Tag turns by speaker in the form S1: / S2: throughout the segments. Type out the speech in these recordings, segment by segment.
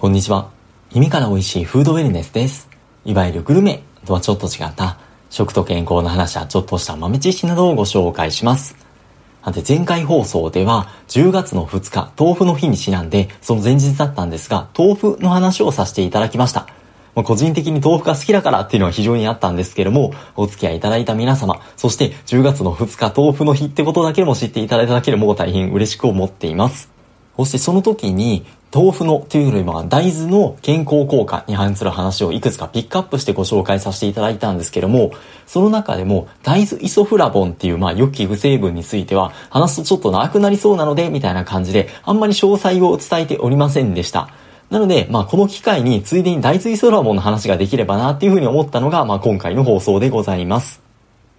S1: こんにちは。耳から美味しいフードウェルネスです。いわゆるグルメとはちょっと違った食と健康の話やちょっとした豆知識などをご紹介します。さて前回放送では10月の2日豆腐の日にちなんでその前日だったんですが豆腐の話をさせていただきました。まあ、個人的に豆腐が好きだからっていうのは非常にあったんですけども、お付き合いいただいた皆様、そして10月の2日豆腐の日ってことだけでも知っていただいただけでも大変嬉しく思っています。そしてその時に豆腐のというよりも大豆の健康効果に関する話をいくつかピックアップしてご紹介させていただいたんですけども、その中でも大豆イソフラボンっていうまあ良き不成分については話すとちょっと長くなりそうなのでみたいな感じであんまり詳細を伝えておりませんでした。なので、まあこの機会についでに大豆イソフラボンの話ができればなっていうふうに思ったのがまあ今回の放送でございます。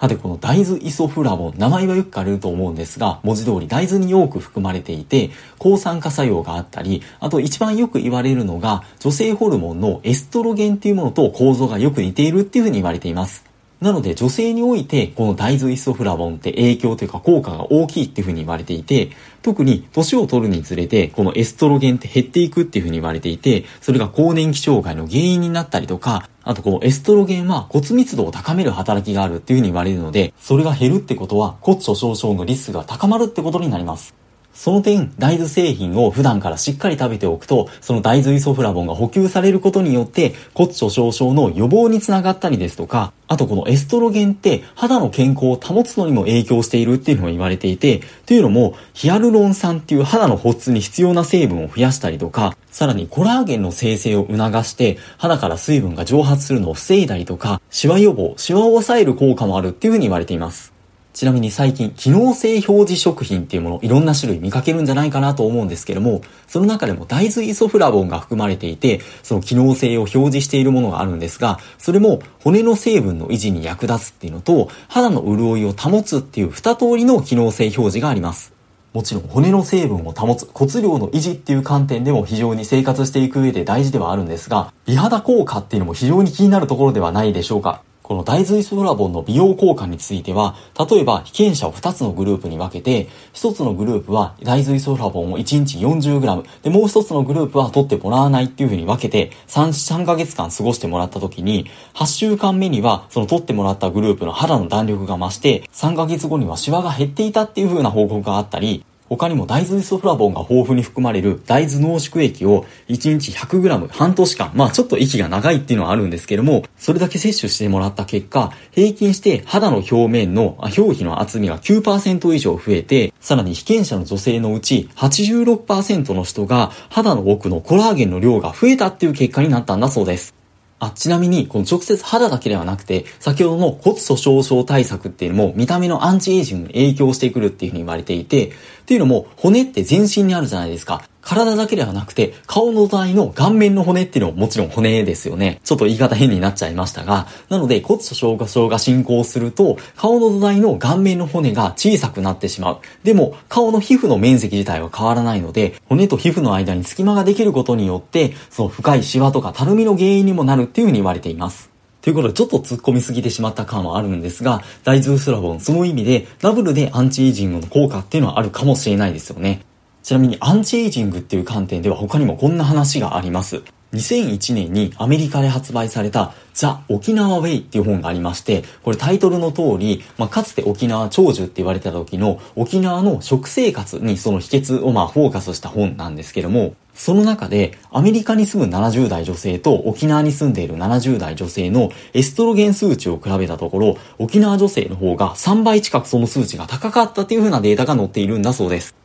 S1: さて、この大豆イソフラボン、名前はよく聞かれると思うんですが、文字通り大豆に多く含まれていて、抗酸化作用があったり、あと一番よく言われるのが、女性ホルモンのエストロゲンっていうものと構造がよく似ているっていうふうに言われています。なので女性においてこの大豆イソフラボンって影響というか効果が大きいっていうふうに言われていて、特に年を取るにつれてこのエストロゲンって減っていくっていうふうに言われていて、それが更年期障害の原因になったりとか、あとこのエストロゲンは骨密度を高める働きがあるっていうふうに言われるので、それが減るってことは骨粗鬆症のリスクが高まるってことになります。その点、大豆製品を普段からしっかり食べておくと、その大豆イソフラボンが補給されることによって骨粗鬆症の予防につながったりですとか、あとこのエストロゲンって肌の健康を保つのにも影響しているっていうのが言われていて、というのもヒアルロン酸っていう肌の保湿に必要な成分を増やしたりとか、さらにコラーゲンの生成を促して肌から水分が蒸発するのを防いだりとか、シワ予防、シワを抑える効果もあるっていうふうに言われています。ちなみに最近、機能性表示食品っていうもの、いろんな種類見かけるんじゃないかなと思うんですけども、その中でも大豆イソフラボンが含まれていて、その機能性を表示しているものがあるんですが、それも骨の成分の維持に役立つっていうのと、肌の潤いを保つっていう二通りの機能性表示があります。もちろん骨の成分を保つ骨量の維持っていう観点でも非常に生活していく上で大事ではあるんですが、美肌効果っていうのも非常に気になるところではないでしょうか。この大豆イソフラボンの美容効果については、例えば被験者を2つのグループに分けて、1つのグループは大豆イソフラボンを1日 40g、で、もう1つのグループは取ってもらわないっていう風に分けて、3、3ヶ月間過ごしてもらった時に、8週間目には、その取ってもらったグループの肌の弾力が増して、3ヶ月後にはシワが減っていたっていう風な報告があったり、他にも大豆イソフラボンが豊富に含まれる大豆濃縮液を1日 100g 半年間、まあちょっと息が長いっていうのはあるんですけども、それだけ摂取してもらった結果、平均して肌の表面の表皮の厚みが9%以上増えて、さらに被験者の女性のうち86%の人が肌の奥のコラーゲンの量が増えたっていう結果になったんだそうです。あ、ちなみに、この直接肌だけではなくて、先ほどの骨粗鬆症対策っていうのも見た目のアンチエイジングに影響してくるっていうふうに言われていて、っていうのも骨って全身にあるじゃないですか。体だけではなくて、顔の土台の顔面の骨っていうのももちろん骨ですよね。ちょっと言い方変になっちゃいましたが、なので骨粗鬆症が進行すると、顔の土台の顔面の骨が小さくなってしまう。でも、顔の皮膚の面積自体は変わらないので、骨と皮膚の間に隙間ができることによって、その深いシワとかたるみの原因にもなるっていうふうに言われています。ということで、ちょっと突っ込みすぎてしまった感はあるんですが、大豆スラボン、その意味で、ダブルでアンチエイジングの効果っていうのはあるかもしれないですよね。ちなみにアンチエイジングっていう観点では他にもこんな話があります。2001年にアメリカで発売されたザ・沖縄ウェイっていう本がありまして、これタイトルの通り、まあ、かつて沖縄長寿って言われた時の沖縄の食生活にその秘訣をまあフォーカスした本なんですけども、その中でアメリカに住む70代女性と沖縄に住んでいる70代女性のエストロゲン数値を比べたところ、沖縄女性の方が3倍近くその数値が高かったっていう風なデータが載っているんだそうです。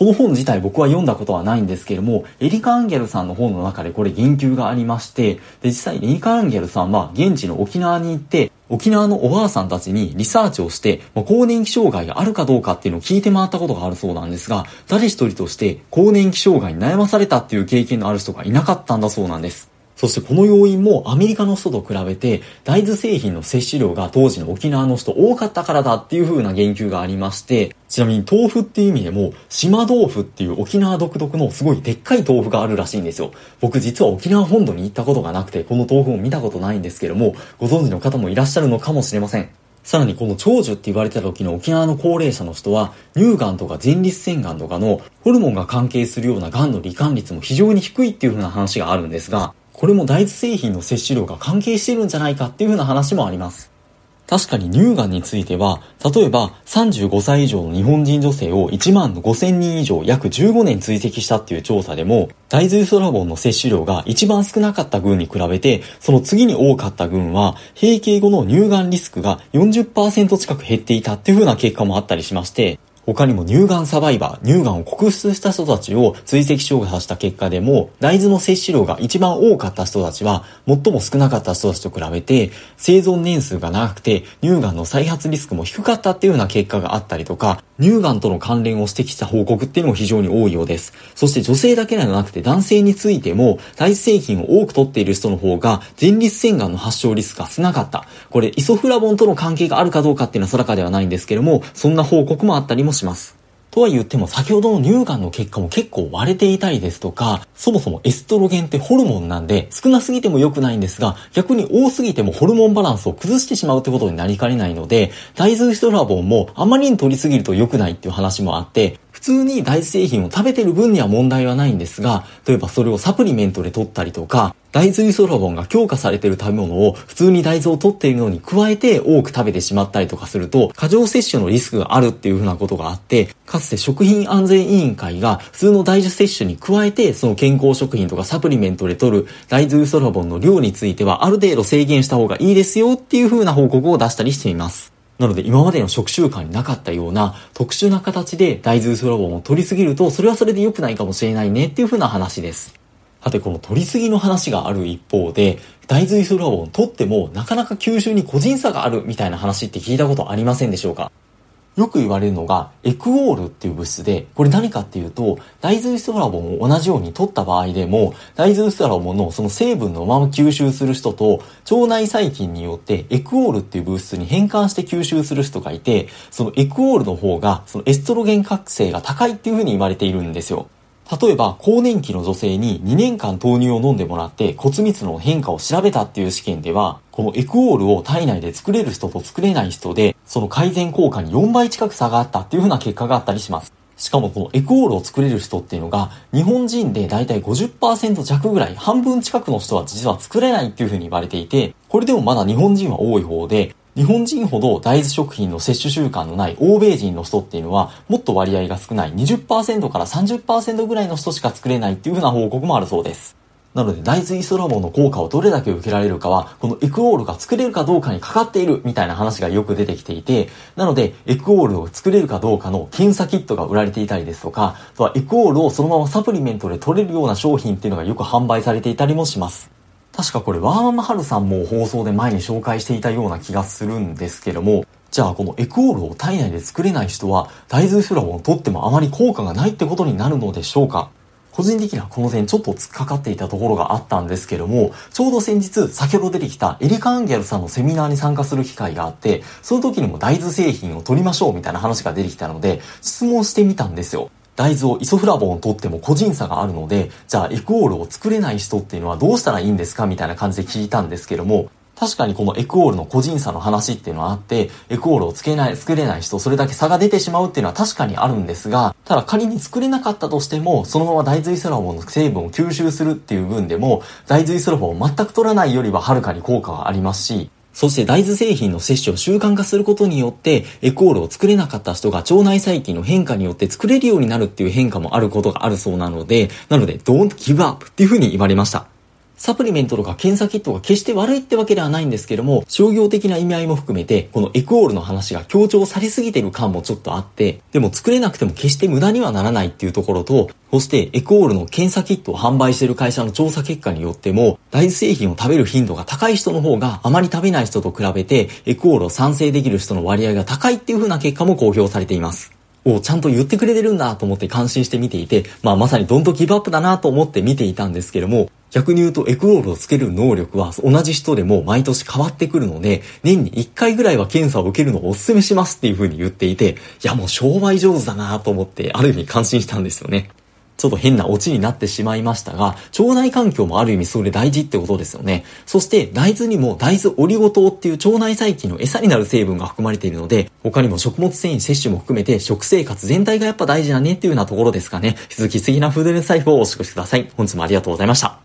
S1: この本自体僕は読んだことはないんですけれども、エリカ・アンゲルさんの本の中でこれ言及がありまして、で、実際エリカ・アンゲルさんは現地の沖縄に行って、沖縄のおばあさんたちにリサーチをして、まあ、更年期障害があるかどうかっていうのを聞いて回ったことがあるそうなんですが、誰一人として更年期障害に悩まされたっていう経験のある人がいなかったんだそうなんです。そしてこの要因もアメリカの人と比べて大豆製品の摂取量が当時の沖縄の人多かったからだっていう風な言及がありまして、ちなみに豆腐っていう意味でも島豆腐っていう沖縄独特のすごいでっかい豆腐があるらしいんですよ。僕実は沖縄本土に行ったことがなくてこの豆腐も見たことないんですけども、ご存知の方もいらっしゃるのかもしれません。さらにこの長寿って言われた時の沖縄の高齢者の人は乳がんとか前立腺がんとかのホルモンが関係するようながんの罹患率も非常に低いっていう風な話があるんですが、これも大豆製品の摂取量が関係しているんじゃないかっていう風な話もあります。確かに乳がんについては、例えば35歳以上の日本人女性を1万5000人以上約15年追跡したっていう調査でも、大豆イソラボンの摂取量が一番少なかった群に比べて、その次に多かった群は、閉経後の乳がんリスクが40%近く減っていたっていう風な結果もあったりしまして、他にも乳がんサバイバー、乳がんを克服した人たちを追跡調査した結果でも、大豆の摂取量が一番多かった人たちは、最も少なかった人たちと比べて、生存年数が長くて、乳がんの再発リスクも低かったっていうような結果があったりとか、乳がんとの関連を指摘した報告っていうのも非常に多いようです。そして女性だけではなくて男性についても、大豆製品を多く取っている人の方が、前立腺がんの発症リスクが少なかった。これ、イソフラボンとの関係があるかどうかっていうのは定かではないんですけども、そんな報告もあったりもします。とは言っても先ほどの乳がんの結果も結構割れていたりですとか、そもそもエストロゲンってホルモンなんで少なすぎても良くないんですが、逆に多すぎてもホルモンバランスを崩してしまうってことになりかねないので、大豆ストラボンもあまりに取りすぎると良くないっていう話もあって、普通に大豆製品を食べてる分には問題はないんですが、例えばそれをサプリメントで取ったりとか、大豆イソラボンが強化されている食べ物を普通に大豆を取っているのに加えて多く食べてしまったりとかすると、過剰摂取のリスクがあるっていうふうなことがあって、かつて食品安全委員会が普通の大豆摂取に加えて、その健康食品とかサプリメントで取る大豆イソラボンの量についてはある程度制限した方がいいですよっていうふうな報告を出したりしています。なので今までの食習慣になかったような特殊な形で大豆ウスラボンを取りすぎるとそれはそれで良くないかもしれないねっていう風な話です。さてこの取りすぎの話がある一方で大豆イソラボンを取ってもなかなか吸収に個人差があるみたいな話って聞いたことありませんでしょうか？よく言われるのが、エクオールっていう物質で、これ何かっていうと、大豆イソラボンを同じように取った場合でも、大豆イソラボンのその成分のまま吸収する人と、腸内細菌によってエクオールっていう物質に変換して吸収する人がいて、そのエクオールの方が、そのエストロゲン覚醒が高いっていうふうに言われているんですよ。例えば、更年期の女性に2年間豆乳を飲んでもらって骨密度の変化を調べたっていう試験では、このエクオールを体内で作れる人と作れない人で、その改善効果に4倍近く差があったっていう風な結果があったりします。しかもこのエクオールを作れる人っていうのが、日本人でだいたい50%弱ぐらい、半分近くの人は実は作れないっていう風に言われていて、これでもまだ日本人は多い方で、日本人ほど大豆食品の摂取習慣のない欧米人の人っていうのはもっと割合が少ない20%から30%ぐらいの人しか作れないっていう風な報告もあるそうです。なので大豆イソラボンの効果をどれだけ受けられるかはこのエクオールが作れるかどうかにかかっているみたいな話がよく出てきていてなのでエクオールを作れるかどうかの検査キットが売られていたりですとかあとはエクオールをそのままサプリメントで取れるような商品っていうのがよく販売されていたりもします。確かこれワーママハルさんも放送で前に紹介していたような気がするんですけども、じゃあこのエクオールを体内で作れない人は大豆フラボンを取ってもあまり効果がないってことになるのでしょうか？個人的にはこの点ちょっと突っかかっていたところがあったんですけども、ちょうど先日先ほど出てきたエリカ・アンギャルさんのセミナーに参加する機会があって、その時にも大豆製品を取りましょうみたいな話が出てきたので、質問してみたんですよ。大豆をイソフラボンを取っても個人差があるので、じゃあエクオールを作れない人っていうのはどうしたらいいんですかみたいな感じで聞いたんですけども、確かにこのエクオールの個人差の話っていうのはあって、エクオールをつけない、作れない人、それだけ差が出てしまうっていうのは確かにあるんですが、ただ仮に作れなかったとしても、そのまま大豆イソラボンの成分を吸収するっていう分でも、大豆イソラボンを全く取らないよりははるかに効果がありますし、そして大豆製品の摂取を習慣化することによって、エコールを作れなかった人が腸内細菌の変化によって作れるようになるっていう変化もあることがあるそうなので、なので、don't give up っていう風に言われました。サプリメントとか検査キットが決して悪いってわけではないんですけども、商業的な意味合いも含めて、このエクオールの話が強調されすぎてる感もちょっとあって、でも作れなくても決して無駄にはならないっていうところと、そしてエクオールの検査キットを販売してる会社の調査結果によっても、大豆製品を食べる頻度が高い人の方があまり食べない人と比べて、エクオールを賛成できる人の割合が高いっていう風な結果も公表されています。をちゃんと言ってくれてるんだと思って感心して見ていて、まあまさにドントギブアップだなと思って見ていたんですけども、逆に言うとエクロールをつける能力は同じ人でも毎年変わってくるので、年に1回ぐらいは検査を受けるのをお勧めしますっていう風に言っていて、いやもう商売上手だなと思って、ある意味感心したんですよね。ちょっと変なオチになってしまいましたが、腸内環境もある意味それ大事ってことですよね。そして大豆にも大豆オリゴ糖っていう腸内細菌の餌になる成分が含まれているので、他にも食物繊維摂取も含めて食生活全体がやっぱ大事だねっていうようなところですかね。引き続き次なフードレス財布をお過ごしください。本日もありがとうございました。